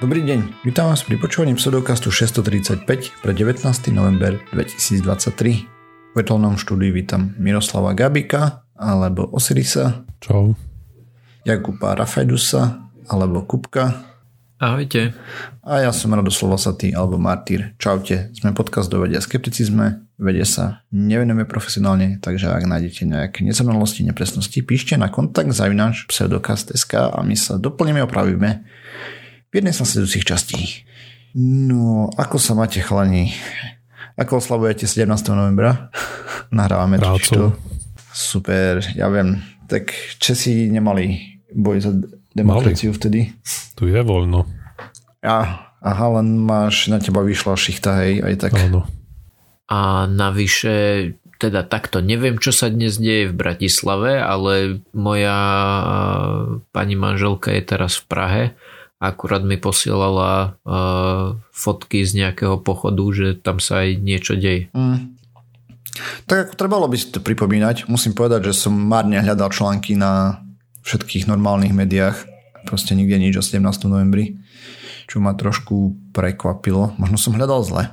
Dobrý deň, vítam vás pri počúvaní pseudokastu 635 pre 19. november 2023. V virtuálnom štúdiu vítam Miroslava Gabika alebo Osirisa. Čau. Jakuba Rafajdusa alebo Kupka. Ahojte. A ja som Radoslav Lasatý alebo Martýr. Čaute, sme podcast do vedia skepticizme, vedie sa nevenujeme profesionálne, takže ak nájdete nejaké nezrovnalosti, nepresnosti, píšte na kontakt zavináč pseudokast.sk a my sa doplníme opravíme v jednej z nasledujúcich častí. No, ako sa máte chalani? Ako oslavujete 17. novembra? Nahrávame to. Super, ja viem. Tak Česi nemali boj za demokraciu Mali. vtedy. Tu je voľno. Ja, aha, len máš, na teba vyšla šichta, hej, aj tak. Áno. A navyše, teda takto, neviem, čo sa dnes deje v Bratislave, ale moja pani manželka je teraz v Prahe akurát mi posielala uh, fotky z nejakého pochodu, že tam sa aj niečo deje. Mm. Tak ako trebalo by si to pripomínať, musím povedať, že som márne hľadal články na všetkých normálnych médiách, proste nikde nič o 17. novembri, čo ma trošku prekvapilo. Možno som hľadal zle,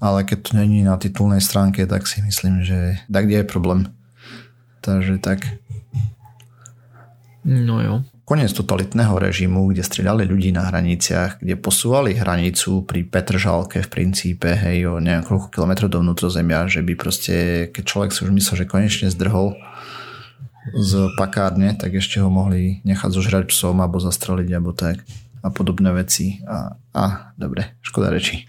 ale keď to není na titulnej stránke, tak si myslím, že tak kde je problém. Takže tak. No jo koniec totalitného režimu, kde strieľali ľudí na hraniciach, kde posúvali hranicu pri Petržalke v princípe, hej, o niekoľko kilometrov do vnútrozemia, že by proste, keď človek si už myslel, že konečne zdrhol z pakárne, tak ešte ho mohli nechať zožrať psom alebo zastreliť alebo tak a podobné veci. A, a dobre, škoda reči.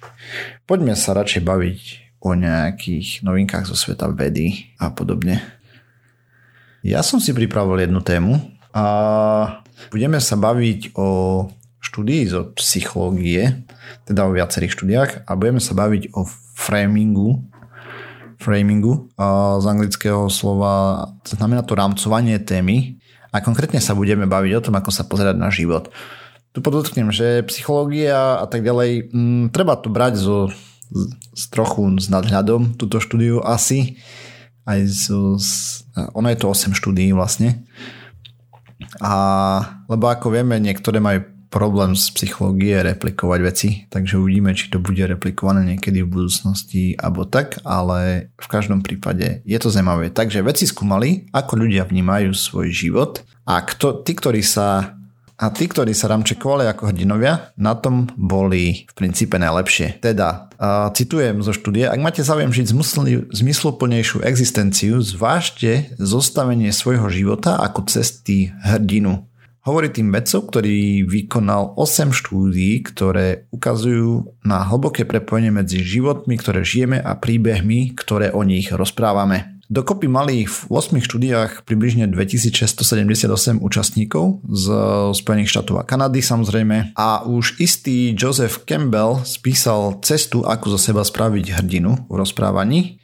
Poďme sa radšej baviť o nejakých novinkách zo sveta vedy a podobne. Ja som si pripravil jednu tému a Budeme sa baviť o štúdii zo psychológie, teda o viacerých štúdiách a budeme sa baviť o framingu, framingu z anglického slova znamená to rámcovanie témy a konkrétne sa budeme baviť o tom, ako sa pozerať na život. Tu podotknem, že psychológia a tak ďalej, m, mm, treba to brať zo, z, trochu s nadhľadom, túto štúdiu asi. Aj zo, z, ono je to 8 štúdií vlastne. A lebo ako vieme, niektoré majú problém z psychológie replikovať veci, takže uvidíme, či to bude replikované niekedy v budúcnosti alebo tak, ale v každom prípade je to zaujímavé. Takže veci skúmali, ako ľudia vnímajú svoj život a kto, tí, ktorí sa a tí, ktorí sa ramčekovali ako hrdinovia, na tom boli v princípe najlepšie. Teda, uh, citujem zo štúdie, ak máte záujem žiť zmysluplnejšiu existenciu, zvážte zostavenie svojho života ako cesty hrdinu. Hovorí tým vedcov, ktorý vykonal 8 štúdií, ktoré ukazujú na hlboké prepojenie medzi životmi, ktoré žijeme a príbehmi, ktoré o nich rozprávame. Dokopy mali v 8 štúdiách približne 2678 účastníkov z Spojených štátov a Kanady samozrejme. A už istý Joseph Campbell spísal cestu, ako zo seba spraviť hrdinu v rozprávaní.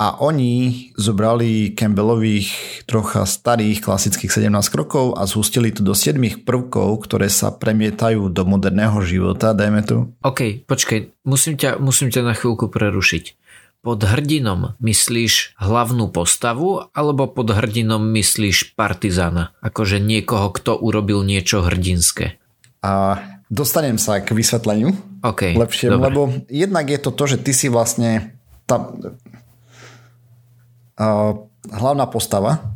A oni zobrali Campbellových trocha starých klasických 17 krokov a zhustili to do 7 prvkov, ktoré sa premietajú do moderného života, dajme tu. OK, počkej, musím ťa, musím ťa na chvíľku prerušiť pod hrdinom myslíš hlavnú postavu alebo pod hrdinom myslíš partizana? Akože niekoho, kto urobil niečo hrdinské. A dostanem sa k vysvetleniu. OK, lepšie, dobre. lebo jednak je to to, že ty si vlastne tá uh, hlavná postava.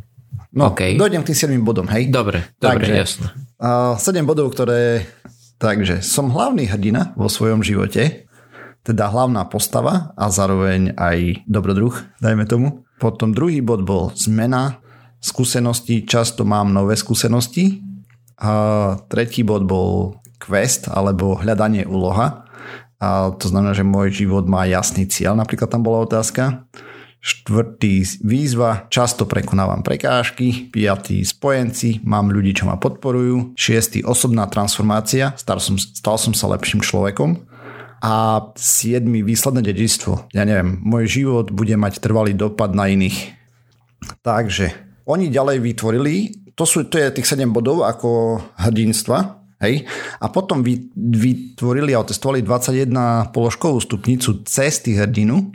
No, okay. dojdem k tým 7 bodom, hej? Dobre, dobre, takže, jasno. Uh, 7 bodov, ktoré... Takže som hlavný hrdina vo svojom živote teda hlavná postava a zároveň aj dobrodruh, dajme tomu. Potom druhý bod bol zmena skúsenosti, často mám nové skúsenosti. A tretí bod bol quest alebo hľadanie úloha. A to znamená, že môj život má jasný cieľ, napríklad tam bola otázka. Štvrtý výzva, často prekonávam prekážky. Piatý spojenci, mám ľudí, čo ma podporujú. Šiestý osobná transformácia, stal som, stal som sa lepším človekom a siedmi výsledné dedičstvo. Ja neviem, môj život bude mať trvalý dopad na iných. Takže oni ďalej vytvorili, to, sú, to je tých 7 bodov ako hrdinstva, Hej? A potom vy, vytvorili a otestovali 21 položkovú stupnicu cesty hrdinu,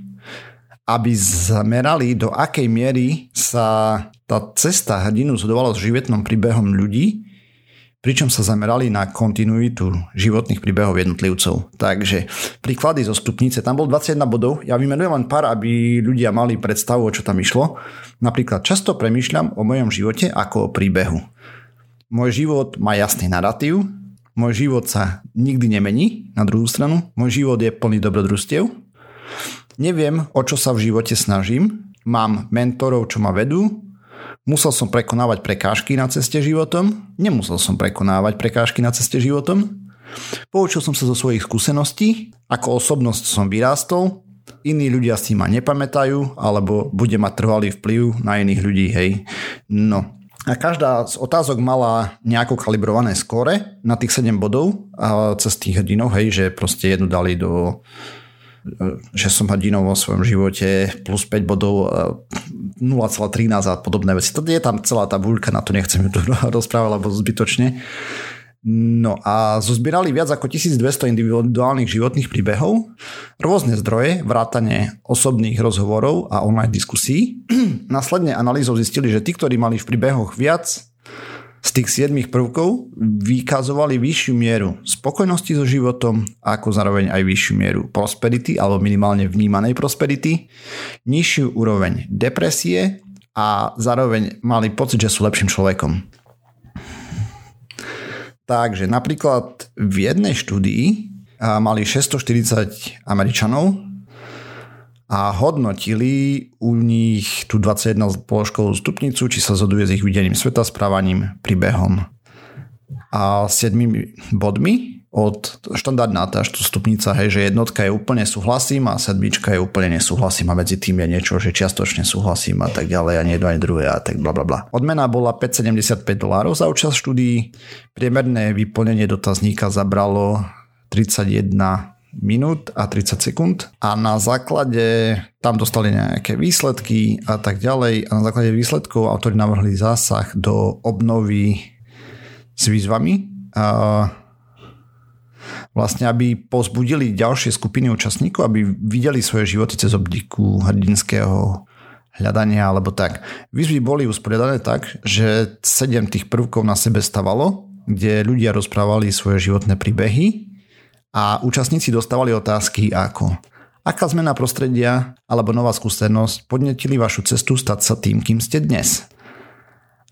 aby zamerali, do akej miery sa tá cesta hrdinu zhodovala s životnom príbehom ľudí, pričom sa zamerali na kontinuitu životných príbehov jednotlivcov. Takže príklady zo stupnice, tam bol 21 bodov, ja vymenujem len pár, aby ľudia mali predstavu, o čo tam išlo. Napríklad často premýšľam o mojom živote ako o príbehu. Môj život má jasný narratív, môj život sa nikdy nemení, na druhú stranu, môj život je plný dobrodružstiev, neviem, o čo sa v živote snažím, mám mentorov, čo ma vedú, musel som prekonávať prekážky na ceste životom, nemusel som prekonávať prekážky na ceste životom, poučil som sa zo svojich skúseností, ako osobnosť som vyrástol, iní ľudia si ma nepamätajú, alebo bude mať trvalý vplyv na iných ľudí, hej. No, a každá z otázok mala nejako kalibrované skóre na tých 7 bodov a cez tých hrdinov, hej, že proste jednu dali do že som hrdinou vo svojom živote plus 5 bodov 0,13 a podobné veci. To je tam celá tá buľka, na to nechcem tu rozprávať, lebo zbytočne. No a zozbierali viac ako 1200 individuálnych životných príbehov, rôzne zdroje, vrátane osobných rozhovorov a online diskusí. Následne analýzou zistili, že tí, ktorí mali v príbehoch viac z tých 7 prvkov vykazovali vyššiu mieru spokojnosti so životom, ako zároveň aj vyššiu mieru prosperity alebo minimálne vnímanej prosperity, nižšiu úroveň depresie a zároveň mali pocit, že sú lepším človekom. Takže napríklad v jednej štúdii mali 640 Američanov a hodnotili u nich tú 21 položkovú stupnicu, či sa zhoduje s ich videním sveta, správaním, príbehom a 7 bodmi od štandardná tá stupnica, hej, že jednotka je úplne súhlasím a sedmička je úplne nesúhlasím a medzi tým je niečo, že čiastočne súhlasím a tak ďalej a nie jedno ani druhé a tak bla bla bla. Odmena bola 5,75 dolárov za účasť štúdií, priemerné vyplnenie dotazníka zabralo 31 minút a 30 sekúnd. A na základe tam dostali nejaké výsledky a tak ďalej. A na základe výsledkov autori navrhli zásah do obnovy s výzvami. A vlastne aby pozbudili ďalšie skupiny účastníkov, aby videli svoje životy cez obdiku hrdinského hľadania alebo tak. Výzvy boli usporiadané tak, že sedem tých prvkov na sebe stavalo, kde ľudia rozprávali svoje životné príbehy a účastníci dostávali otázky ako Aká zmena prostredia alebo nová skúsenosť podnetili vašu cestu stať sa tým, kým ste dnes?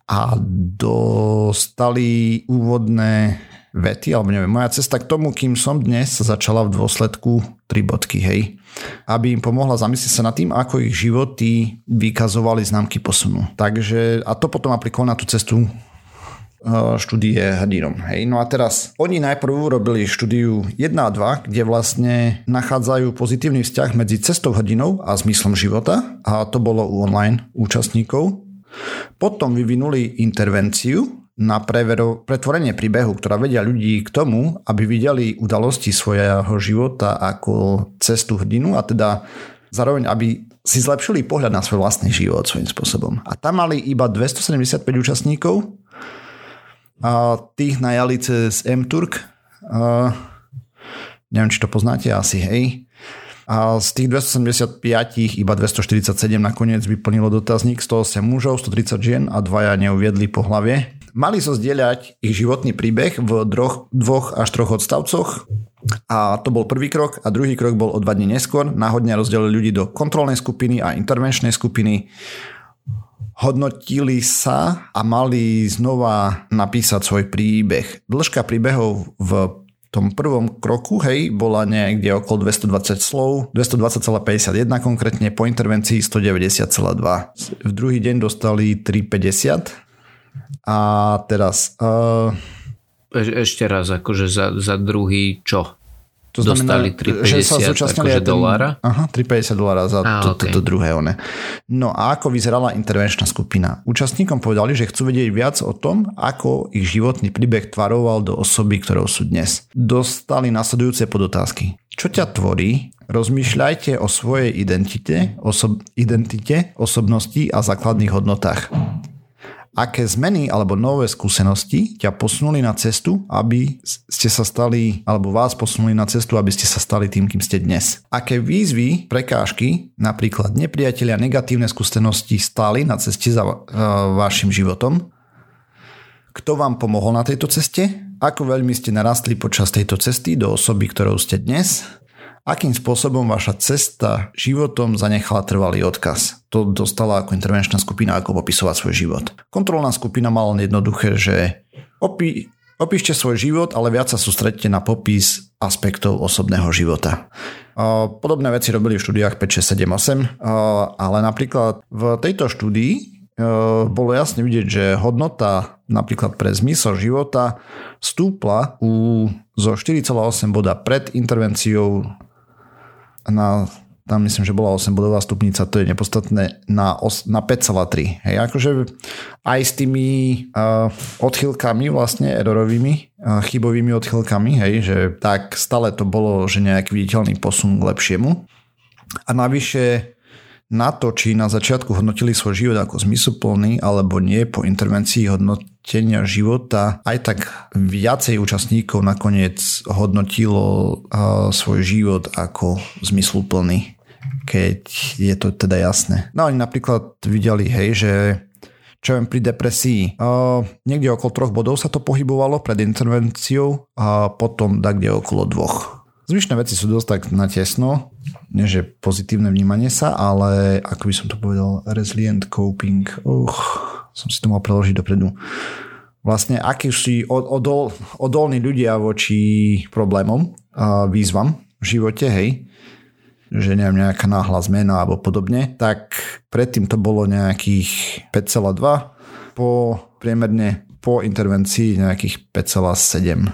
A dostali úvodné vety, alebo neviem, moja cesta k tomu, kým som dnes, sa začala v dôsledku tri bodky, hej. Aby im pomohla zamyslieť sa nad tým, ako ich životy vykazovali známky posunu. Takže, a to potom aplikovali na tú cestu štúdie hrdinom. Hej. No a teraz, oni najprv robili štúdiu 1 a 2, kde vlastne nachádzajú pozitívny vzťah medzi cestou hrdinou a zmyslom života a to bolo u online účastníkov. Potom vyvinuli intervenciu, na prevero, pretvorenie príbehu, ktorá vedia ľudí k tomu, aby videli udalosti svojho života ako cestu hrdinu a teda zároveň, aby si zlepšili pohľad na svoj vlastný život svojím spôsobom. A tam mali iba 275 účastníkov a tých najali cez M-Turk. A neviem, či to poznáte, asi hej. A z tých 275 iba 247 nakoniec vyplnilo dotazník, 108 mužov, 130 žien a dvaja neuviedli po hlavie. Mali so zdieľať ich životný príbeh v droch, dvoch až troch odstavcoch a to bol prvý krok a druhý krok bol o dva dní neskôr. Náhodne rozdelili ľudí do kontrolnej skupiny a intervenčnej skupiny. Hodnotili sa a mali znova napísať svoj príbeh. Dĺžka príbehov v tom prvom kroku, hej, bola niekde okolo 220 slov, 220,51 konkrétne, po intervencii 190,2. V druhý deň dostali 350 a teraz... Uh, e- ešte raz, akože za, za druhý čo? To znamená, Dostali 350 že sa zúčastnili akože ten, dolára? Aha, 350 dolára za a, to, okay. to, to druhé one. No a ako vyzerala intervenčná skupina? Účastníkom povedali, že chcú vedieť viac o tom, ako ich životný príbeh tvaroval do osoby, ktorou sú dnes. Dostali nasledujúce podotázky. Čo ťa tvorí? Rozmýšľajte o svojej identite, osob, identite, osobnosti a základných hodnotách aké zmeny alebo nové skúsenosti ťa posunuli na cestu, aby ste sa stali, alebo vás posunuli na cestu, aby ste sa stali tým, kým ste dnes. Aké výzvy, prekážky, napríklad nepriatelia, negatívne skúsenosti stáli na ceste za uh, vašim životom. kto vám pomohol na tejto ceste, ako veľmi ste narastli počas tejto cesty do osoby, ktorou ste dnes, akým spôsobom vaša cesta životom zanechala trvalý odkaz. To dostala ako intervenčná skupina, ako popisovať svoj život. Kontrolná skupina mala len jednoduché, že opí, opíšte svoj život, ale viac sa sústredte na popis aspektov osobného života. Podobné veci robili v štúdiách 5, 6, 7, 8, ale napríklad v tejto štúdii bolo jasne vidieť, že hodnota napríklad pre zmysel života stúpla u, zo 4,8 boda pred intervenciou na tam myslím, že bola 8 bodová stupnica, to je nepodstatné, na, os, na 5,3. Hej, akože aj s tými uh, odchylkami vlastne, errorovými, uh, chybovými odchylkami, hej, že tak stále to bolo, že nejaký viditeľný posun k lepšiemu. A navyše na to, či na začiatku hodnotili svoj život ako zmysluplný alebo nie po intervencii hodnotenia života, aj tak viacej účastníkov nakoniec hodnotilo svoj život ako zmysluplný, keď je to teda jasné. No oni napríklad videli, hej, že čo viem, pri depresii. Uh, niekde okolo troch bodov sa to pohybovalo pred intervenciou a potom tak kde okolo dvoch. Zvyšné veci sú dosť tak natesno, nie že pozitívne vnímanie sa, ale ako by som to povedal, resilient coping. Uch, som si to mal preložiť dopredu. Vlastne aký sú odol, odolní ľudia voči problémom a výzvam v živote, hej, že neviem, nejaká náhla zmena alebo podobne, tak predtým to bolo nejakých 5,2, po priemerne po intervencii nejakých 5,7.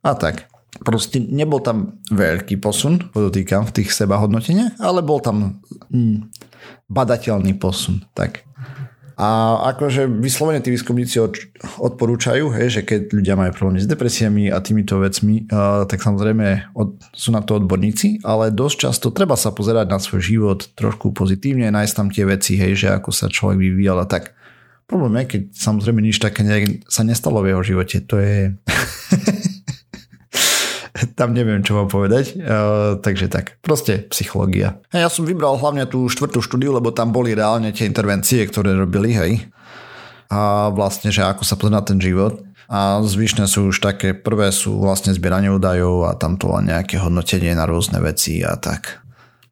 A tak proste nebol tam veľký posun, podotýkam, v tých sebahodnoteniach, ale bol tam mm, badateľný posun. Tak. A akože vyslovene tí výskumníci odporúčajú, hej, že keď ľudia majú problémy s depresiami a týmito vecmi, tak samozrejme sú na to odborníci, ale dosť často treba sa pozerať na svoj život trošku pozitívne, nájsť tam tie veci, hej, že ako sa človek vyvíjal a tak. Problém je, keď samozrejme nič také sa nestalo v jeho živote. To je... tam neviem, čo mám povedať. Uh, takže tak, proste psychológia. Ja som vybral hlavne tú štvrtú štúdiu, lebo tam boli reálne tie intervencie, ktoré robili, hej. A vlastne, že ako sa pozrie na ten život. A zvyšné sú už také, prvé sú vlastne zbieranie údajov a tam to len nejaké hodnotenie na rôzne veci a tak.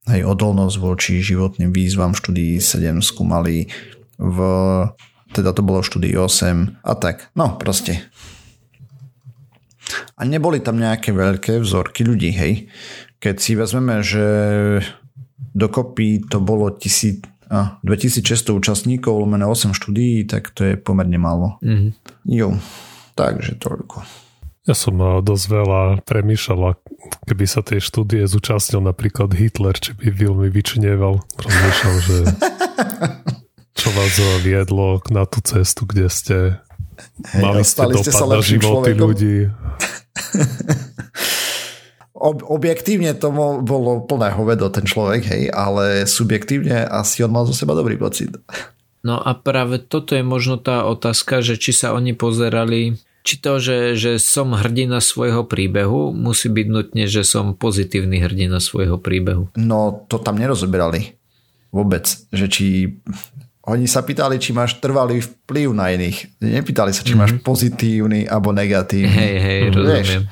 Hej, odolnosť voči životným výzvam v štúdii 7 skúmali v teda to bolo v štúdii 8 a tak. No proste a neboli tam nejaké veľké vzorky ľudí, hej. Keď si vezmeme, že dokopy to bolo tisíc, a 2600 účastníkov, lomené 8 štúdií, tak to je pomerne málo. Mm-hmm. Jo, takže toľko. Ja som dosť veľa premýšľal, keby sa tej štúdie zúčastnil napríklad Hitler, či by veľmi vyčnieval. Rozmýšľal, že čo vás viedlo na tú cestu, kde ste Hej, mali ste dopad ste na životy človekom. ľudí. Ob, objektívne to bolo plné hovedo ten človek, hej, ale subjektívne asi on mal zo seba dobrý pocit. No a práve toto je možno tá otázka, že či sa oni pozerali, či to, že, že som hrdina svojho príbehu, musí byť nutne, že som pozitívny hrdina svojho príbehu. No to tam nerozoberali vôbec, že či oni sa pýtali, či máš trvalý vplyv na iných. Nepýtali sa, či mm-hmm. máš pozitívny alebo negatívny. Hej, hej, rozumiem.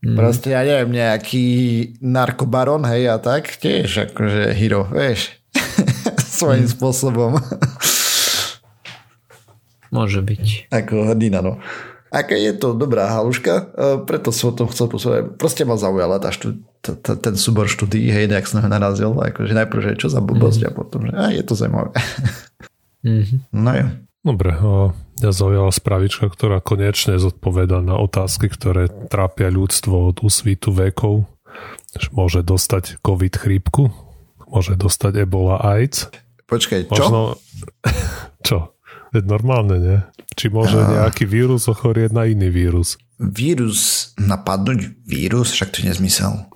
Mm. Proste ja neviem, nejaký narkobaron, hej, a tak, tiež akože hero, vieš, svojím mm. spôsobom. Môže byť. Ako hrdina, no. Aká je to dobrá haluška, e, preto som o tom chcel posúvať. Proste ma zaujala tá štú, t- t- ten súbor štúdií, hej, nejak som ho narazil, akože najprv, že čo za blbosť mm. a potom, že a je to zaujímavé. Mm-hmm. No jo. Dobre, ja zaujala spravička, ktorá konečne zodpoveda na otázky, ktoré trápia ľudstvo od úsvitu vekov. Môže dostať COVID chrípku, môže dostať Ebola AIDS. Počkaj, čo? Možno... čo? Je normálne, nie? Či môže nejaký vírus ochorieť na iný vírus? Vírus, napadnúť vírus, však to je nezmysel.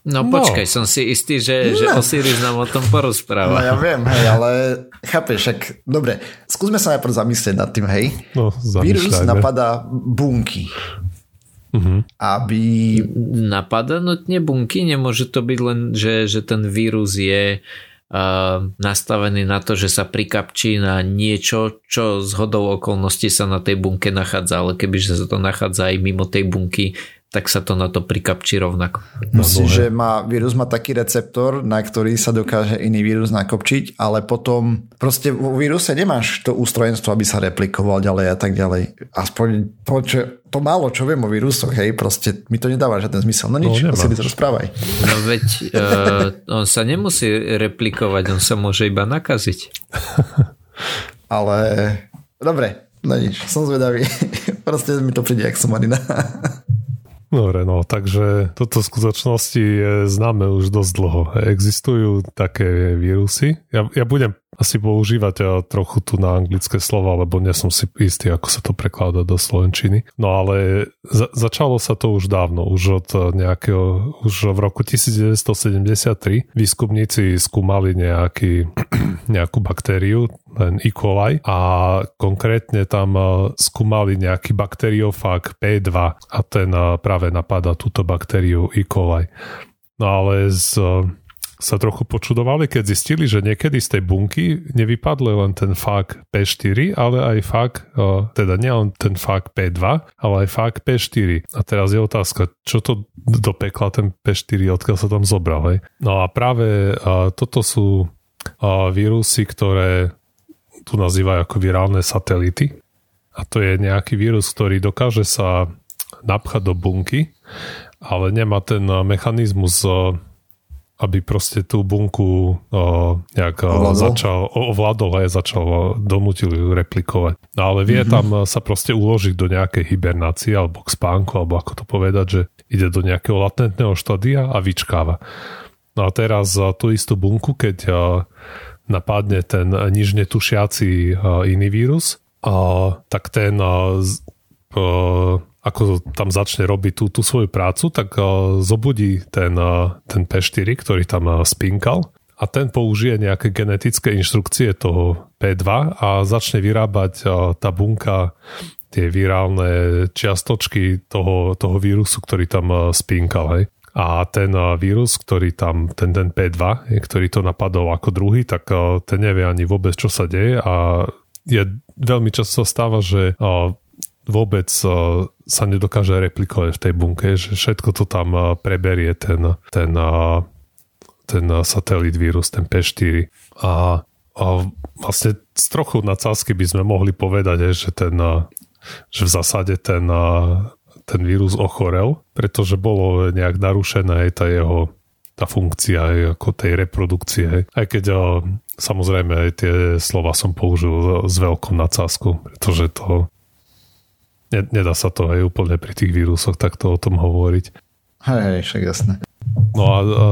No, no počkaj, som si istý, že, no. že Osiris nám o tom porozpráva. No ja viem, hej, ale chápeš, však dobre, skúsme sa najprv zamyslieť nad tým, hej. No, Vírus napadá bunky. Uh-huh. Aby... Napadá nutne bunky? Nemôže to byť len, že, že ten vírus je nastavený na to, že sa prikapčí na niečo, čo z hodou okolností sa na tej bunke nachádza, ale kebyže sa to nachádza aj mimo tej bunky, tak sa to na to prikapčí rovnako. Myslíš, že má, vírus má taký receptor, na ktorý sa dokáže iný vírus nakopčiť, ale potom proste vo víruse nemáš to ústrojenstvo, aby sa replikoval ďalej a tak ďalej. Aspoň to, čo, to málo, čo viem o vírusoch, hej, proste mi to nedáva žiaden zmysel. No nič, no, si to rozprávaj. No veď uh, on sa nemusí replikovať, on sa môže iba nakaziť. ale dobre, no nič, som zvedavý. proste mi to príde, jak somarina. Dobre, no takže toto v skutočnosti je známe už dosť dlho. Existujú také vírusy. Ja, ja budem asi používať ja trochu tu na anglické slova, lebo nie som si istý, ako sa to prekladá do slovenčiny. No ale za, začalo sa to už dávno, už od nejakého, už v roku 1973 výskumníci skúmali nejaký, nejakú baktériu, ten E. coli a konkrétne tam e, skúmali nejaký bakteriofag P2 a ten e, práve napadá túto baktériu E. coli. No ale z sa trochu počudovali, keď zistili, že niekedy z tej bunky nevypadli len ten fák P4, ale aj fák, teda nie len ten fák P2, ale aj fák P4. A teraz je otázka, čo to do pekla ten P4, odkiaľ sa tam zobral. Hej? No a práve toto sú vírusy, ktoré tu nazývajú ako virálne satelity. A to je nejaký vírus, ktorý dokáže sa napchať do bunky, ale nemá ten mechanizmus aby proste tú bunku o, nejak ovládol. začal, ovládol a začal donútil ju replikovať. No ale vie mm-hmm. tam sa proste uložiť do nejakej hibernácie alebo k spánku, alebo ako to povedať, že ide do nejakého latentného štádia a vyčkáva. No a teraz tú istú bunku, keď napadne ten niž netušiaci iný vírus, tak ten ako tam začne robiť tú, tú svoju prácu, tak uh, zobudí ten, uh, ten P4, ktorý tam uh, spinkal a ten použije nejaké genetické inštrukcie toho P2 a začne vyrábať tá bunka tie virálne čiastočky toho, toho vírusu, ktorý tam uh, spinkal. Hej. A ten vírus, ktorý tam, ten, ten P2, ktorý to napadol ako druhý, tak ten nevie ani vôbec, čo sa deje a je veľmi často stáva, že vôbec sa nedokáže replikovať v tej bunke, že všetko to tam preberie ten, ten, ten satelit vírus, ten P4. A, a vlastne z trochu nadsázky by sme mohli povedať, že, ten, že v zásade ten, ten vírus ochorel, pretože bolo nejak narušená aj tá jeho tá funkcia aj ako tej reprodukcie. Aj keď samozrejme aj tie slova som použil s veľkou nadsázkou, pretože to Nedá sa to aj úplne pri tých vírusoch takto o tom hovoriť. Hej, hej, však jasné. No a, a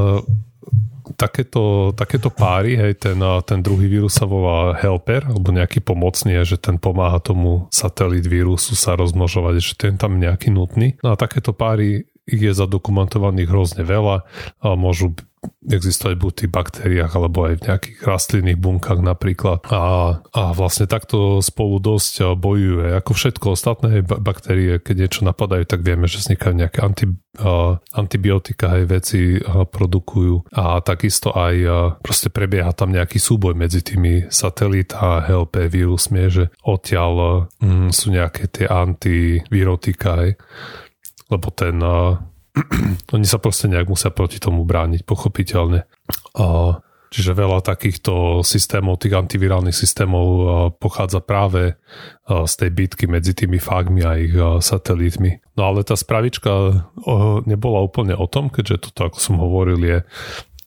takéto, takéto páry, hej, ten, ten druhý vírus sa volá helper, alebo nejaký pomocný, že ten pomáha tomu satelit vírusu sa rozmnožovať, že ten tam nejaký nutný. No a takéto páry je zadokumentovaných hrozne veľa a môžu existovať buď v tých baktériách alebo aj v nejakých rastlinných bunkách napríklad. A, a vlastne takto spolu dosť bojuje. Ako všetko ostatné baktérie, keď niečo napadajú, tak vieme, že vznikajú nejaké anti, uh, antibiotika aj veci uh, produkujú. A takisto aj uh, proste prebieha tam nejaký súboj medzi tými satelit a HLP vírusmi, že odtiaľ uh, sú nejaké tie antivirotika, lebo ten uh, oni sa proste nejak musia proti tomu brániť, pochopiteľne. A, čiže veľa takýchto systémov, tých antivirálnych systémov pochádza práve z tej bitky medzi tými fágmi a ich satelitmi. No ale tá spravička nebola úplne o tom, keďže toto, ako som hovoril, je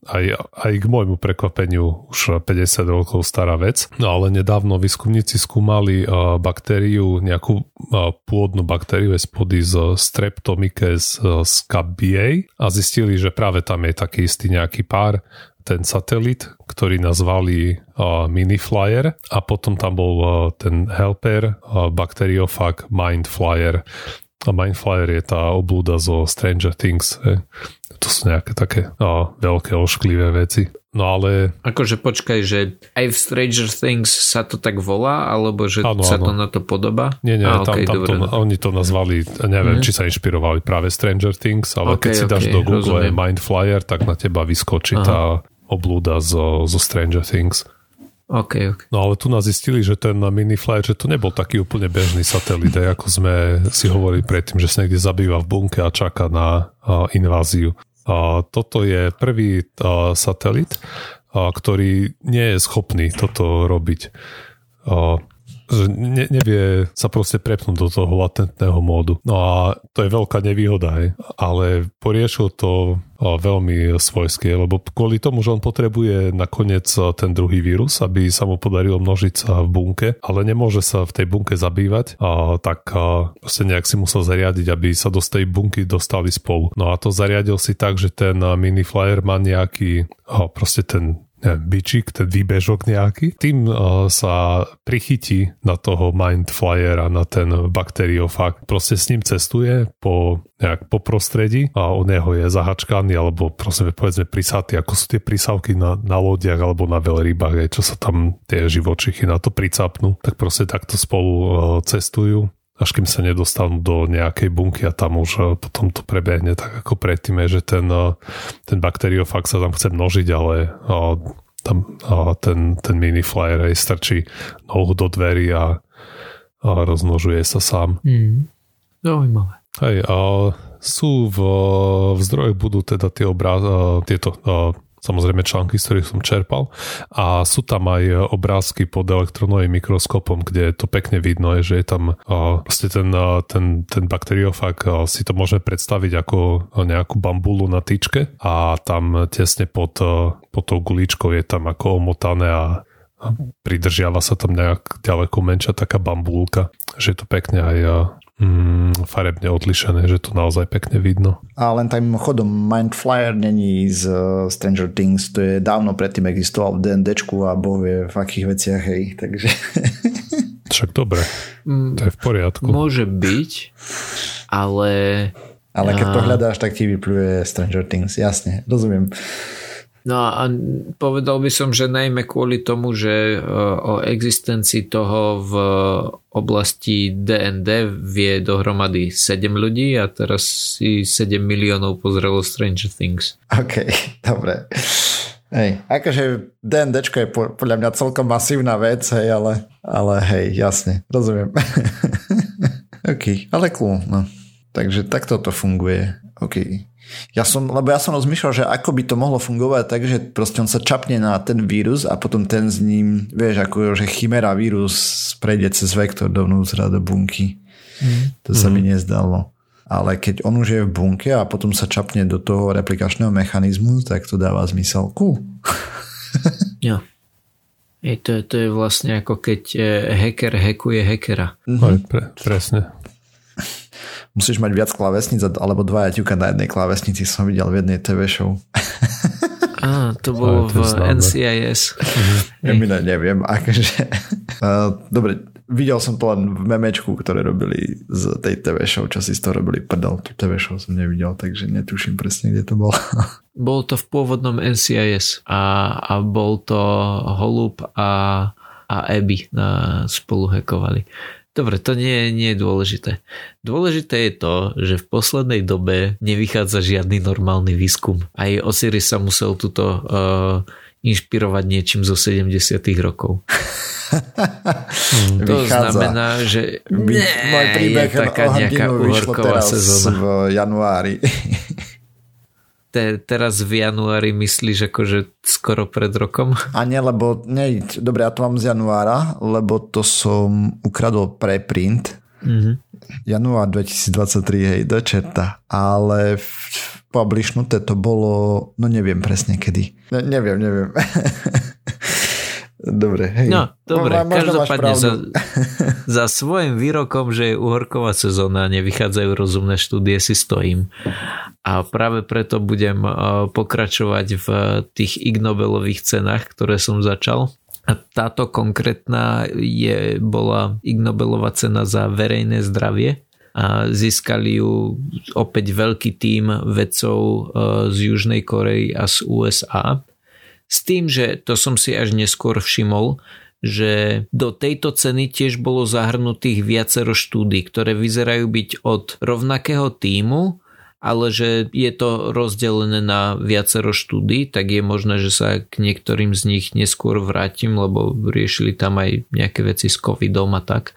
aj, aj k môjmu prekvapeniu už 50 rokov stará vec. No ale nedávno výskumníci skúmali uh, baktériu, nejakú uh, pôdnu baktériu spody z Streptomyces scabiei a zistili, že práve tam je taký istý nejaký pár ten satelit, ktorý nazvali Miniflyer a potom tam bol ten helper uh, bakteriofag Mindflyer. A Mindflyer je tá oblúda zo Stranger Things. Eh to sú nejaké také no, veľké ošklivé veci. No ale... Akože počkaj, že aj v Stranger Things sa to tak volá, alebo že ano, sa ano. to na to podobá? Nie, nie, A, tam, okay, tam to, oni to nazvali, neviem, mm. či sa inšpirovali práve Stranger Things, ale okay, keď si dáš okay, do Google rozumiem. Mindflyer, tak na teba vyskočí Aha. tá oblúda zo, zo Stranger Things. Okay, okay. No ale tu nás zistili, že ten mini flyer, že to nebol taký úplne bežný satelit, ako sme si hovorili predtým, že sa niekde zabýva v bunke a čaká na uh, inváziu. Toto je prvý satelit, ktorý nie je schopný toto robiť. Že ne, nevie sa proste prepnúť do toho latentného módu. No a to je veľká nevýhoda, hej. ale poriešil to veľmi svojské, lebo kvôli tomu, že on potrebuje nakoniec ten druhý vírus, aby sa mu podarilo množiť sa v bunke, ale nemôže sa v tej bunke zabývať, a tak proste nejak si musel zariadiť, aby sa do tej bunky dostali spolu. No a to zariadil si tak, že ten mini flyer má nejaký, proste ten bičík, ten výbežok nejaký. Tým uh, sa prichytí na toho mind flyera, na ten bakteriofag. Proste s ním cestuje po, nejak po prostredí a u neho je zahačkaný alebo proste povedzme prisatý, ako sú tie prísavky na, na lodiach alebo na veľrybách, čo sa tam tie živočichy na to pricapnú, tak proste takto spolu uh, cestujú až kým sa nedostanú do nejakej bunky a tam už uh, potom to prebehne tak ako predtým, že ten, uh, ten bakteriofag sa tam chce množiť, ale tam ten, ten mini flyer aj strčí nohu do dverí a, a rozmnožuje sa sám. Mm. Zaujímavé. Hej, a sú v, v zdrojoch budú teda tie obráz, tieto samozrejme články, z ktorých som čerpal. A sú tam aj obrázky pod elektronovým mikroskopom, kde to pekne vidno, že je tam vlastne ten, ten, ten bakteriofag si to môžeme predstaviť ako nejakú bambulu na tyčke. A tam tesne pod, pod tou guličkou je tam ako omotané a pridržiava sa tam nejak ďaleko menšia taká bambulka, že je to pekne aj mm, farebne odlišené, že to naozaj pekne vidno. A len tak mimochodom, Mind Flyer není z uh, Stranger Things, to je dávno predtým existoval v D&Dčku a boh vie v akých veciach, hej, takže... Však dobre, mm, to je v poriadku. Môže byť, ale... Ale keď to hľadáš, tak ti vypluje Stranger Things, jasne, rozumiem. No a povedal by som, že najmä kvôli tomu, že e, o existencii toho v oblasti DND vie dohromady 7 ľudí a teraz si 7 miliónov pozrelo Stranger Things. OK, dobre. Hej, akože DND je podľa mňa celkom masívna vec, hej, ale, ale hej, jasne, rozumiem. OK, ale cool, no. Takže takto to funguje. OK. Ja som, lebo ja som rozmýšľal, že ako by to mohlo fungovať tak, že proste on sa čapne na ten vírus a potom ten s ním, vieš, ako že chimera vírus prejde cez vektor dovnútra do bunky. Mm. To sa mm. mi nezdalo. Ale keď on už je v bunke a potom sa čapne do toho replikačného mechanizmu, tak to dáva zmysel. Cool. jo. Ej, to, to je vlastne ako keď eh, hacker hackuje hackera. Mm-hmm. Pre, presne musíš mať viac klávesnic alebo dva ťuka na jednej klávesnici som videl v jednej TV show. Á, to bolo v NCIS. Ja mi neviem, akože... Dobre, videl som to len v memečku, ktoré robili z tej TV show, čo si z toho robili prdel. Tu TV show som nevidel, takže netuším presne, kde to bolo. Bol to v pôvodnom NCIS a, a bol to Holub a, a Abby na spolu hekovali. Dobre, to nie, nie je dôležité. Dôležité je to, že v poslednej dobe nevychádza žiadny normálny výskum. Aj Osiris sa musel tuto uh, inšpirovať niečím zo 70 rokov. to Vychádza. znamená, že nie, je taká nejaká uhorková sezóna. v januári te, teraz v januári myslíš akože skoro pred rokom? A nie, lebo nie, dobre, ja to mám z januára, lebo to som ukradol preprint. Mm-hmm. Január 2023, hej, do čerta. Ale v, publishnuté to bolo, no neviem presne kedy. Ne, neviem, neviem. Dobre, hej. No, dobre, no, každopádne za, za svojim výrokom, že je uhorková sezóna, nevychádzajú rozumné štúdie, si stojím. A práve preto budem uh, pokračovať v tých ignobelových cenách, ktoré som začal. A táto konkrétna je, bola Ignobelová cena za verejné zdravie a získali ju opäť veľký tím vedcov uh, z Južnej Korei a z USA s tým, že to som si až neskôr všimol, že do tejto ceny tiež bolo zahrnutých viacero štúdí, ktoré vyzerajú byť od rovnakého týmu ale že je to rozdelené na viacero štúdí, tak je možné, že sa k niektorým z nich neskôr vrátim, lebo riešili tam aj nejaké veci s covidom a tak.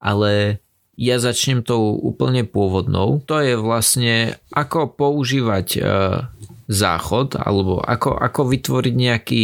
Ale ja začnem tou úplne pôvodnou. To je vlastne ako používať e, záchod alebo ako, ako vytvoriť nejaký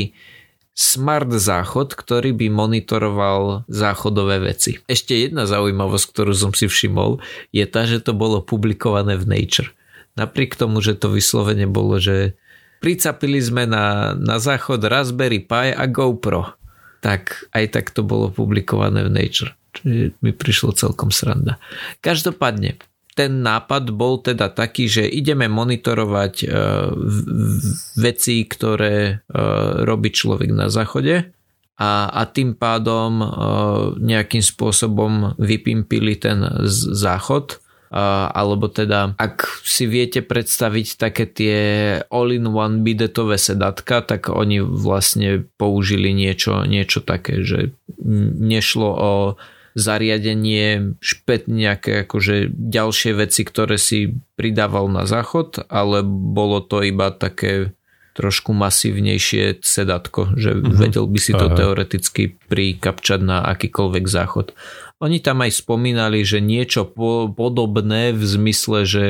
smart záchod, ktorý by monitoroval záchodové veci. Ešte jedna zaujímavosť, ktorú som si všimol, je tá, že to bolo publikované v Nature. Napriek tomu, že to vyslovene bolo, že pricapili sme na, na záchod Raspberry Pi a GoPro. Tak aj tak to bolo publikované v Nature. Čiže mi prišlo celkom sranda. Každopádne, ten nápad bol teda taký, že ideme monitorovať uh, veci, ktoré uh, robí človek na záchode a, a tým pádom uh, nejakým spôsobom vypimpili ten záchod. Alebo teda ak si viete predstaviť také tie all-in-one bidetové sedatka, tak oni vlastne použili niečo, niečo také, že nešlo o zariadenie, špet nejaké akože ďalšie veci, ktoré si pridával na záchod, ale bolo to iba také trošku masívnejšie sedatko, že uh-huh. vedel by si to Aha. teoreticky prikapčať na akýkoľvek záchod. Oni tam aj spomínali, že niečo po, podobné v zmysle, že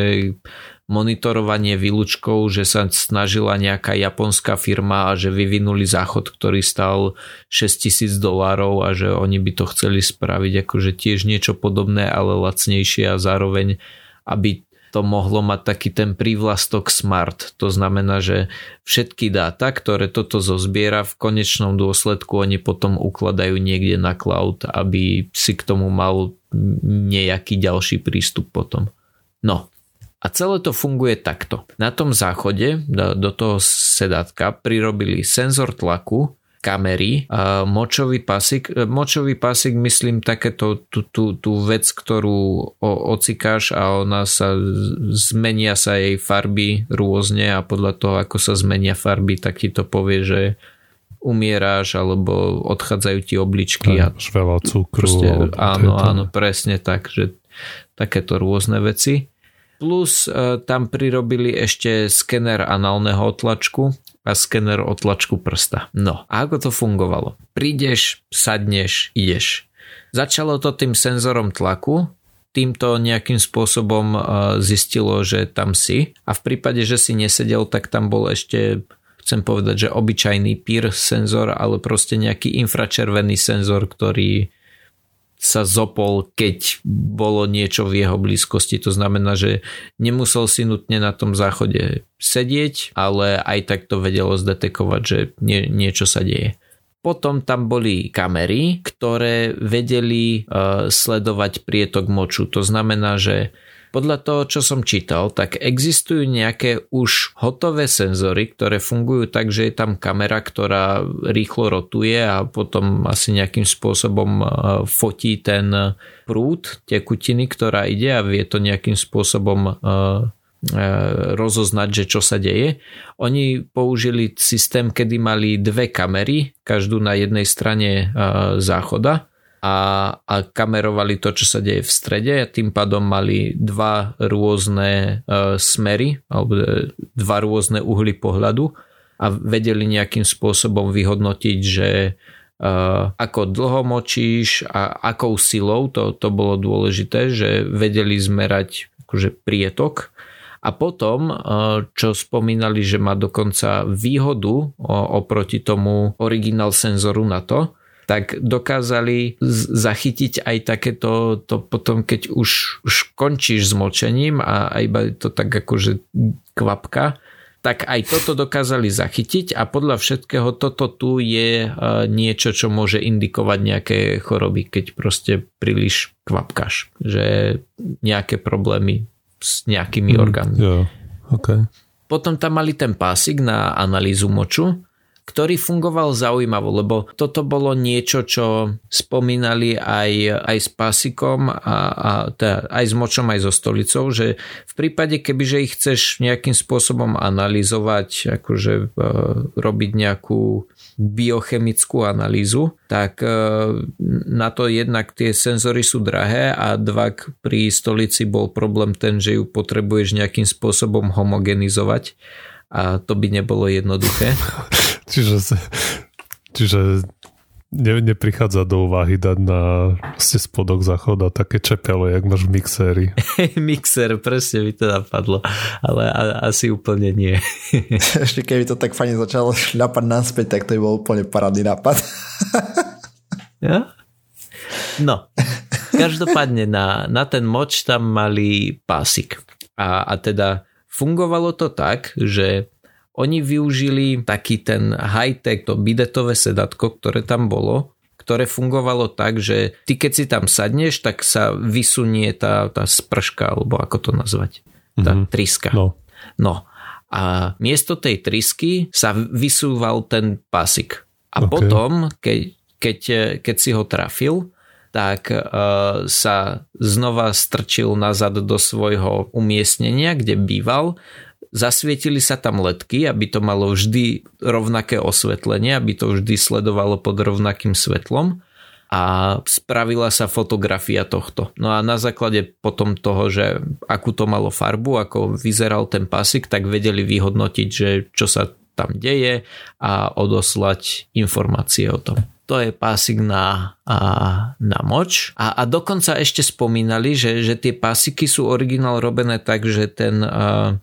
monitorovanie výlučkov, že sa snažila nejaká japonská firma a že vyvinuli záchod, ktorý stal 6000 dolárov a že oni by to chceli spraviť akože tiež niečo podobné, ale lacnejšie a zároveň aby to mohlo mať taký ten prívlastok smart. To znamená, že všetky dáta, ktoré toto zozbiera, v konečnom dôsledku oni potom ukladajú niekde na cloud, aby si k tomu mal nejaký ďalší prístup potom. No, a celé to funguje takto. Na tom záchode do toho sedátka prirobili senzor tlaku, kamery, močový pásik. Močový pásik myslím takéto tú, tú, tú vec, ktorú ocikáš a ona sa zmenia sa jej farby rôzne a podľa toho, ako sa zmenia farby, tak ti to povie, že umieráš alebo odchádzajú ti obličky. a veľa cukru. Proste, áno, áno, presne tak, že takéto rôzne veci plus e, tam prirobili ešte skener análneho otlačku a skener otlačku prsta. No a ako to fungovalo? Prídeš, sadneš, ideš. Začalo to tým senzorom tlaku, týmto nejakým spôsobom e, zistilo, že tam si a v prípade, že si nesedel, tak tam bol ešte chcem povedať, že obyčajný PIR senzor, ale proste nejaký infračervený senzor, ktorý sa zopol, keď bolo niečo v jeho blízkosti. To znamená, že nemusel si nutne na tom záchode sedieť, ale aj tak to vedelo zdetekovať, že nie, niečo sa deje. Potom tam boli kamery, ktoré vedeli uh, sledovať prietok moču. To znamená, že podľa toho, čo som čítal, tak existujú nejaké už hotové senzory, ktoré fungujú tak, že je tam kamera, ktorá rýchlo rotuje a potom asi nejakým spôsobom e, fotí ten prúd tekutiny, ktorá ide a vie to nejakým spôsobom e, e, rozoznať, že čo sa deje. Oni použili systém, kedy mali dve kamery, každú na jednej strane záchoda a, a kamerovali to, čo sa deje v strede. A tým pádom mali dva rôzne uh, smery alebo e, dva rôzne uhly pohľadu a vedeli nejakým spôsobom vyhodnotiť, že uh, ako dlho močíš a akou silou, to, to bolo dôležité, že vedeli zmerať akože prietok. A potom, čo spomínali, že má dokonca výhodu oproti tomu originál senzoru na to, tak dokázali zachytiť aj takéto, to potom keď už, už končíš s močením a, a iba to tak akože kvapka, tak aj toto dokázali zachytiť a podľa všetkého toto tu je niečo, čo môže indikovať nejaké choroby, keď proste príliš kvapkáš, že nejaké problémy s nejakými mm, orgánmi. Yeah, okay. Potom tam mali ten pásik na analýzu moču ktorý fungoval zaujímavo, lebo toto bolo niečo, čo spomínali aj, aj s pasikom a, a teda aj s močom, aj so stolicou, že v prípade, kebyže ich chceš nejakým spôsobom analyzovať, akože e, robiť nejakú biochemickú analýzu, tak e, na to jednak tie senzory sú drahé a dva pri stolici bol problém ten, že ju potrebuješ nejakým spôsobom homogenizovať a to by nebolo jednoduché. čiže, čiže ne, neprichádza do úvahy dať na ste spodok záchoda také čepele, jak máš v mixéri. Mixer, presne mi to napadlo, ale a, asi úplne nie. Ešte keby to tak fajne začalo šľapať naspäť, tak to by bol úplne parádny nápad. ja? No, každopádne na, na ten moč tam mali pásik. A, a teda fungovalo to tak, že oni využili taký ten high-tech, to bidetové sedatko, ktoré tam bolo, ktoré fungovalo tak, že ty keď si tam sadneš, tak sa vysunie tá, tá sprška, alebo ako to nazvať, tá mm-hmm. triska. No. no. A miesto tej trisky sa vysúval ten pásik. A okay. potom, keď, keď, keď si ho trafil, tak uh, sa znova strčil nazad do svojho umiestnenia, kde býval. Zasvietili sa tam ledky, aby to malo vždy rovnaké osvetlenie, aby to vždy sledovalo pod rovnakým svetlom a spravila sa fotografia tohto. No a na základe potom toho, že akú to malo farbu, ako vyzeral ten pasik, tak vedeli vyhodnotiť, že čo sa tam deje a odoslať informácie o tom to je pásik na, a, na moč. A, a dokonca ešte spomínali, že, že tie pásiky sú originál robené tak, že ten,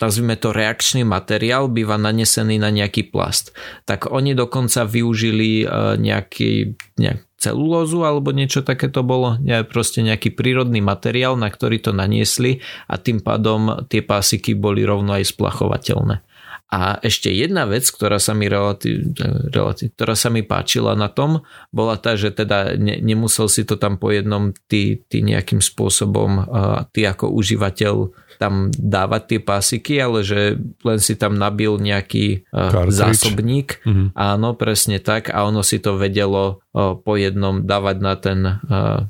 nazvime to reakčný materiál býva nanesený na nejaký plast. Tak oni dokonca využili nejaký, nejak celulózu alebo niečo také to bolo, nie, proste nejaký prírodný materiál, na ktorý to naniesli a tým pádom tie pásiky boli rovno aj splachovateľné. A ešte jedna vec, ktorá sa mi, relatív, relatív, ktorá sa mi páčila na tom, bola tá, že teda ne, nemusel si to tam po jednom ty, ty nejakým spôsobom, uh, ty ako užívateľ tam dávať tie pásiky, ale že len si tam nabil nejaký uh, zásobník. Mm-hmm. Áno, presne tak. A ono si to vedelo uh, po jednom dávať na ten uh,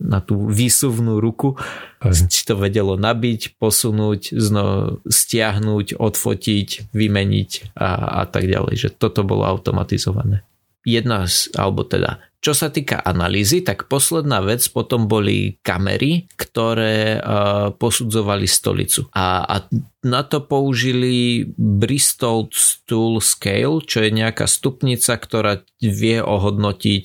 na tú výsuvnú ruku, Aj. či to vedelo nabiť, posunúť, zno, stiahnuť, odfotiť, vymeniť a, a tak ďalej, že toto bolo automatizované. Jedna z, alebo teda čo sa týka analýzy, tak posledná vec potom boli kamery, ktoré uh, posudzovali stolicu. A, a na to použili Bristol Stool Scale, čo je nejaká stupnica, ktorá vie ohodnotiť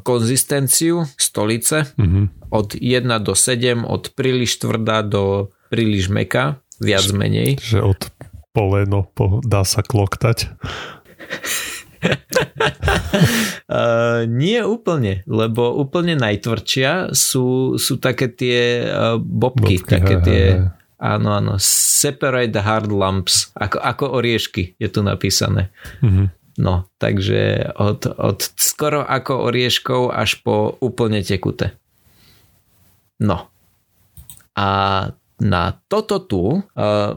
konzistenciu stolice mm-hmm. od 1 do 7, od príliš tvrdá do príliš meka, viac menej. Že od poleno po, dá sa kloktať. uh, nie úplne, lebo úplne najtvrdšia sú, sú také tie uh, bobky, bobky také hej, tie... Hej. Áno, áno. Separate hard lumps. Ako, ako oriešky je tu napísané. Mm-hmm. No, takže od, od skoro ako orieškov až po úplne tekuté. No. A na toto tu uh,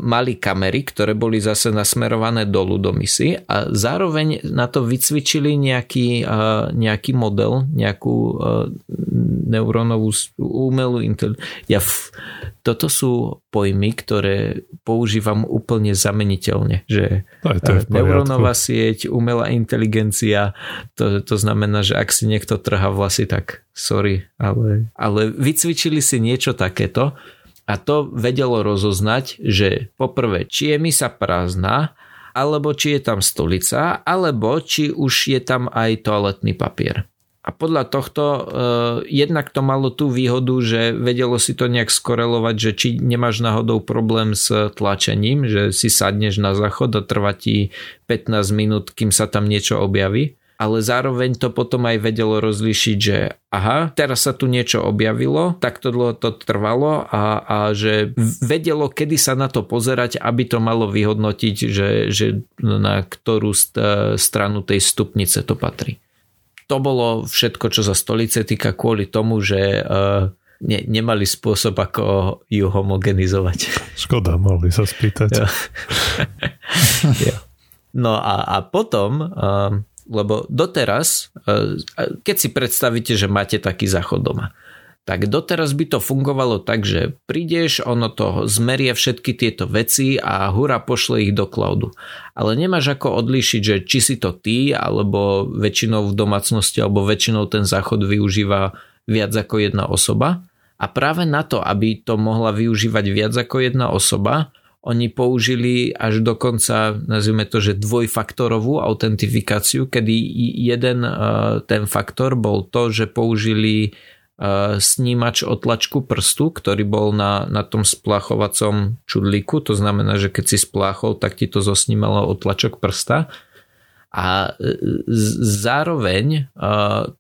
mali kamery, ktoré boli zase nasmerované dolu do misy a zároveň na to vycvičili nejaký, uh, nejaký model, nejakú uh, neurónovú umelú inteligenciu. Ja f- toto sú pojmy, ktoré používam úplne zameniteľne, že neurónová sieť, umelá inteligencia, to, to znamená, že ak si niekto trhá vlasy, tak sorry, ale, ale vycvičili si niečo takéto, a to vedelo rozoznať, že poprvé, či je misa prázdna, alebo či je tam stolica, alebo či už je tam aj toaletný papier. A podľa tohto e, jednak to malo tú výhodu, že vedelo si to nejak skorelovať, že či nemáš náhodou problém s tlačením, že si sadneš na záchod a trvá ti 15 minút, kým sa tam niečo objaví ale zároveň to potom aj vedelo rozlíšiť, že aha, teraz sa tu niečo objavilo, tak to dlho to trvalo a, a že vedelo, kedy sa na to pozerať, aby to malo vyhodnotiť, že, že na ktorú stranu tej stupnice to patrí. To bolo všetko, čo sa stolice týka kvôli tomu, že uh, ne, nemali spôsob, ako ju homogenizovať. Škoda, mohli sa spýtať. Jo. jo. No a, a potom, lebo doteraz, keď si predstavíte, že máte taký záchod doma, tak doteraz by to fungovalo tak, že prídeš, ono to zmerie všetky tieto veci a hura pošle ich do cloudu. Ale nemáš ako odlíšiť, že či si to ty, alebo väčšinou v domácnosti, alebo väčšinou ten záchod využíva viac ako jedna osoba. A práve na to, aby to mohla využívať viac ako jedna osoba, oni použili až dokonca, nazvime to, že dvojfaktorovú autentifikáciu, kedy jeden eh, ten faktor bol to, že použili E, snímač otlačku prstu, ktorý bol na, na tom spláchovacom čudlíku, to znamená, že keď si spláchol, tak ti to zosnímalo otlačok prsta. A e, zároveň e,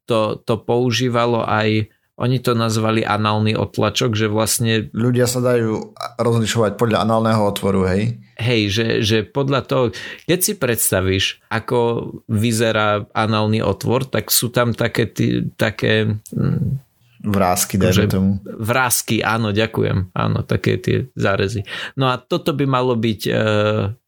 to, to používalo aj oni to nazvali análny otlačok, že vlastne... Ľudia sa dajú rozlišovať podľa análneho otvoru, hej? Hej, že, že podľa toho, keď si predstavíš, ako vyzerá análny otvor, tak sú tam také, také hm, Vrázky, dajme tomu. Vrázky, áno, ďakujem. Áno, také tie zárezy. No a toto by malo byť e,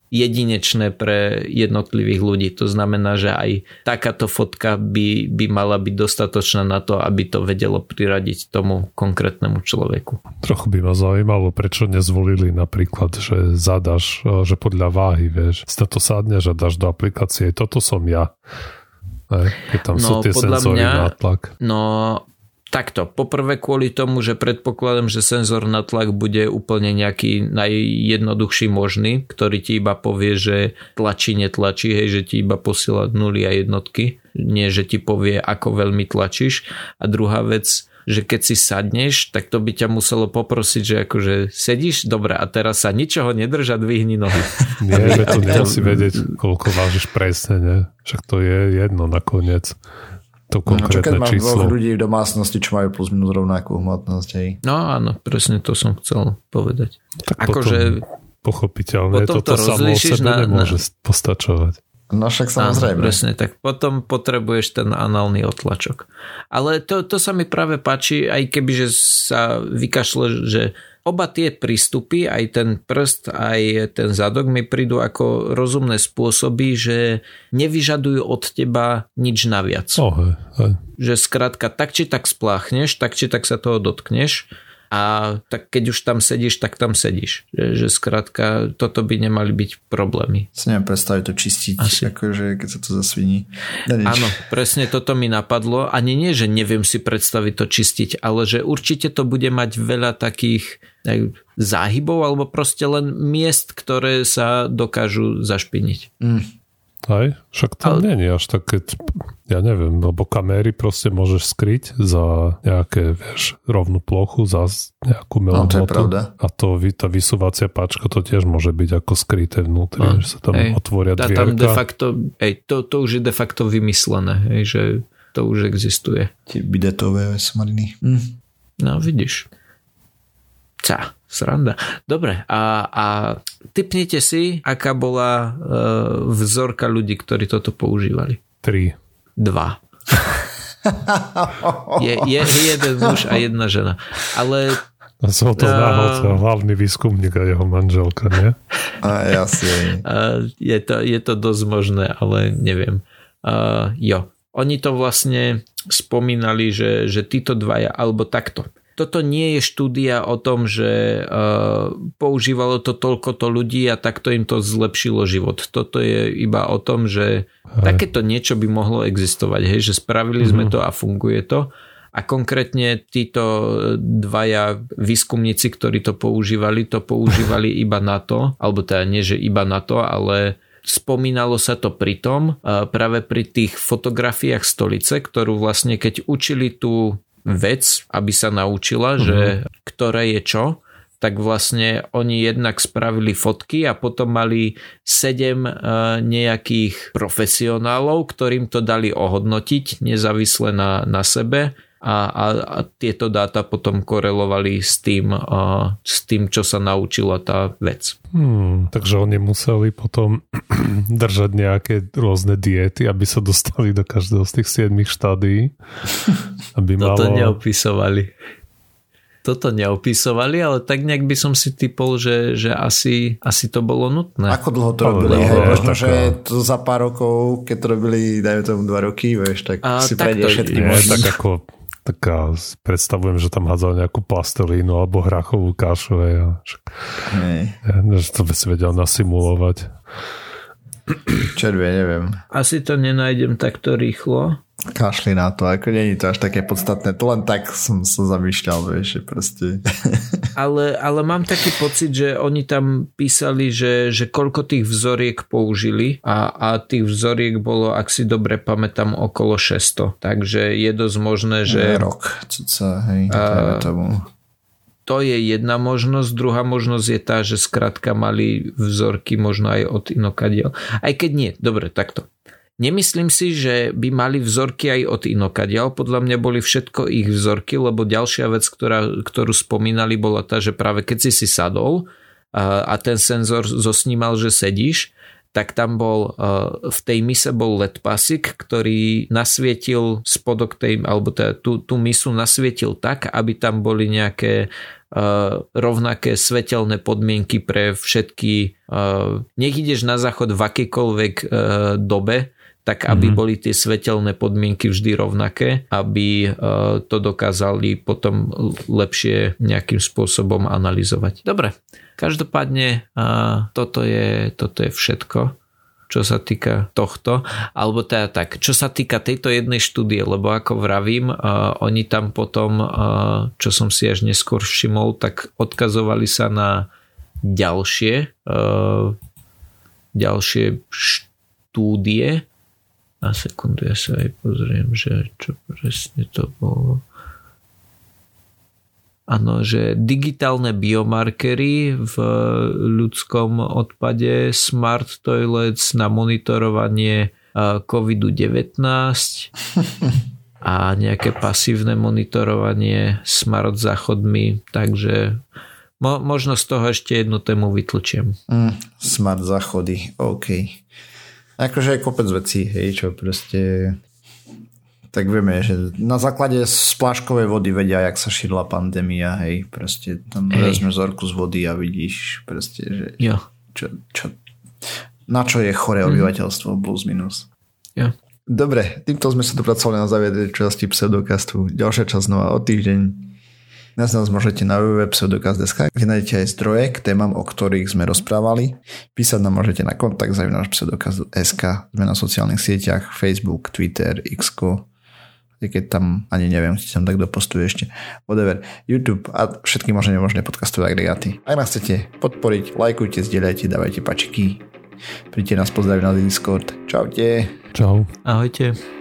jedinečné pre jednotlivých ľudí. To znamená, že aj takáto fotka by, by mala byť dostatočná na to, aby to vedelo priradiť tomu konkrétnemu človeku. Trochu by ma zaujímalo, prečo nezvolili napríklad, že zadaš, e, že podľa váhy, vieš, si to sadneš a dáš do aplikácie, toto som ja. keď tam no, sú tie senzory mňa, na tlak. No, Takto, poprvé kvôli tomu, že predpokladám, že senzor na tlak bude úplne nejaký najjednoduchší možný, ktorý ti iba povie, že tlačí, netlačí, hej, že ti iba posiela nuly a jednotky, nie že ti povie, ako veľmi tlačíš. A druhá vec, že keď si sadneš, tak to by ťa muselo poprosiť, že akože sedíš, dobre, a teraz sa ničoho nedrža, dvihni nohy. Nie, že to nemusí vedieť, koľko vážiš presne, ne? Však to je jedno nakoniec to konkrétne no, čo keď máš číslo. dvoch ľudí v domácnosti, čo majú plus minus rovnakú hmotnosť. Hej. No áno, presne to som chcel povedať. Tak akože pochopiteľne, toto to samo o sebe na, nemôže na... postačovať. No však samozrejme. Áno, presne, tak potom potrebuješ ten análny otlačok. Ale to, to sa mi práve páči, aj keby že sa vykašle, že Oba tie prístupy, aj ten prst, aj ten zadok mi prídu ako rozumné spôsoby, že nevyžadujú od teba nič naviac. Oh, hej, hej. Že skrátka tak či tak spláchneš, tak či tak sa toho dotkneš a tak keď už tam sedíš, tak tam sedíš. Že, že skrátka, toto by nemali byť problémy. Si neviem predstaviť to čistiť, Asi. akože keď sa to zasviní. Áno, presne toto mi napadlo. Ani nie, že neviem si predstaviť to čistiť, ale že určite to bude mať veľa takých záhybov alebo proste len miest, ktoré sa dokážu zašpiniť. Mm. Aj, však to Ale... nie je až tak, keď, ja neviem, lebo kamery proste môžeš skryť za nejaké, vieš, rovnú plochu, za nejakú melodmotu. No, to je pravda. A to, tá vysúvacia páčka to tiež môže byť ako skryté vnútri, no, že sa tam hej, otvoria dvierka. Tam de facto, hej, to, to už je de facto vymyslené, hej, že to už existuje. Tie bidetové smariny. Hm. No, vidíš. Ca. Sranda. Dobre, a, a typnite si, aká bola e, vzorka ľudí, ktorí toto používali. Tri. Dva. je, je jeden muž a jedna žena. Ale a som to uh, hlavný výskumník a jeho manželka, nie? A jasne. Uh, je, to, je to dosť možné, ale neviem. Uh, jo. Oni to vlastne spomínali, že, že títo dvaja, alebo takto toto nie je štúdia o tom, že uh, používalo to toľko to ľudí a takto im to zlepšilo život. Toto je iba o tom, že Hej. takéto niečo by mohlo existovať, hej, že spravili mm-hmm. sme mhm. to a funguje to. A konkrétne títo dvaja výskumníci, ktorí to používali, to používali iba na to, alebo teda nie, že iba na to, ale spomínalo sa to pri tom, práve pri tých fotografiách stolice, ktorú vlastne keď učili tú vec, aby sa naučila, uh-huh. že ktoré je čo, tak vlastne oni jednak spravili fotky a potom mali sedem e, nejakých profesionálov, ktorým to dali ohodnotiť nezávisle na, na sebe a, a, a tieto dáta potom korelovali s tým, a, s tým, čo sa naučila tá vec. Hmm, takže oni museli potom držať nejaké rôzne diety, aby sa dostali do každého z tých 7 štádií. Aby malo... Toto neopisovali. toto neopisovali, ale tak nejak by som si typol, že, že asi, asi to bolo nutné. Ako dlho to robili? Hej, možno, že to za pár rokov, keď to robili, dajme tomu dva roky, vieš, tak a, si prejde všetky Tak ako taká, predstavujem, že tam hádzal nejakú plastelínu alebo hrachovú kašu. Hej, hej. Ja, že to by si vedel nasimulovať. Červie, neviem. Asi to nenájdem takto rýchlo. Kašli na to, ako není to až také podstatné. To len tak som sa zamýšľal, vieš, proste. Ale, ale mám taký pocit, že oni tam písali, že, že koľko tých vzoriek použili a, a tých vzoriek bolo, ak si dobre pamätám, okolo 600. Takže je dosť možné, že... Rok, sa, hej, a, tomu to je jedna možnosť. Druhá možnosť je tá, že skrátka mali vzorky možno aj od inokadiel. Aj keď nie, dobre, takto. Nemyslím si, že by mali vzorky aj od inokadiel. Podľa mňa boli všetko ich vzorky, lebo ďalšia vec, ktorá, ktorú spomínali, bola tá, že práve keď si si sadol a, ten senzor zosnímal, že sedíš, tak tam bol v tej mise bol LED pasik, ktorý nasvietil spodok tej, alebo teda tú, tú misu nasvietil tak, aby tam boli nejaké rovnaké svetelné podmienky pre všetky, nech ideš na záchod v akýkoľvek dobe, tak aby mm-hmm. boli tie svetelné podmienky vždy rovnaké, aby to dokázali potom lepšie nejakým spôsobom analyzovať. Dobre, každopádne toto je, toto je všetko čo sa týka tohto, alebo teda tak, čo sa týka tejto jednej štúdie, lebo ako vravím, uh, oni tam potom, uh, čo som si až neskôr všimol, tak odkazovali sa na ďalšie uh, ďalšie štúdie. Na sekundu ja sa aj pozriem, že čo presne to bolo. Áno, že digitálne biomarkery v ľudskom odpade, smart toilets na monitorovanie COVID-19 a nejaké pasívne monitorovanie smart záchodmi, takže mo- možno z toho ešte jednu tému vytlčiem. Mm, smart záchody, OK. Akože aj kopec vecí, hej, čo proste tak vieme, že na základe spláškovej vody vedia, jak sa šírila pandémia, hej, proste tam hej. vezmeš vzorku z vody a vidíš proste, že jo. Čo, čo, na čo je choré mm. obyvateľstvo plus minus. Jo. Dobre, týmto sme sa dopracovali na záver časti pseudokastu. Ďalšia časť znova o týždeň. Nás nás môžete na www.pseudokaz.sk, kde nájdete aj zdroje k témam, o ktorých sme rozprávali. Písať nám môžete na kontakt náš pseudokaz.sk. Sme na sociálnych sieťach Facebook, Twitter, Xko, keď tam ani neviem, či tam takto postuje ešte. Whatever. YouTube a všetky možné nemožné podcastové agregáty. Ak nás chcete podporiť, lajkujte, zdieľajte, dávajte pačiky. Príďte nás pozdraviť na Discord. Čaute. Čau. Ahojte.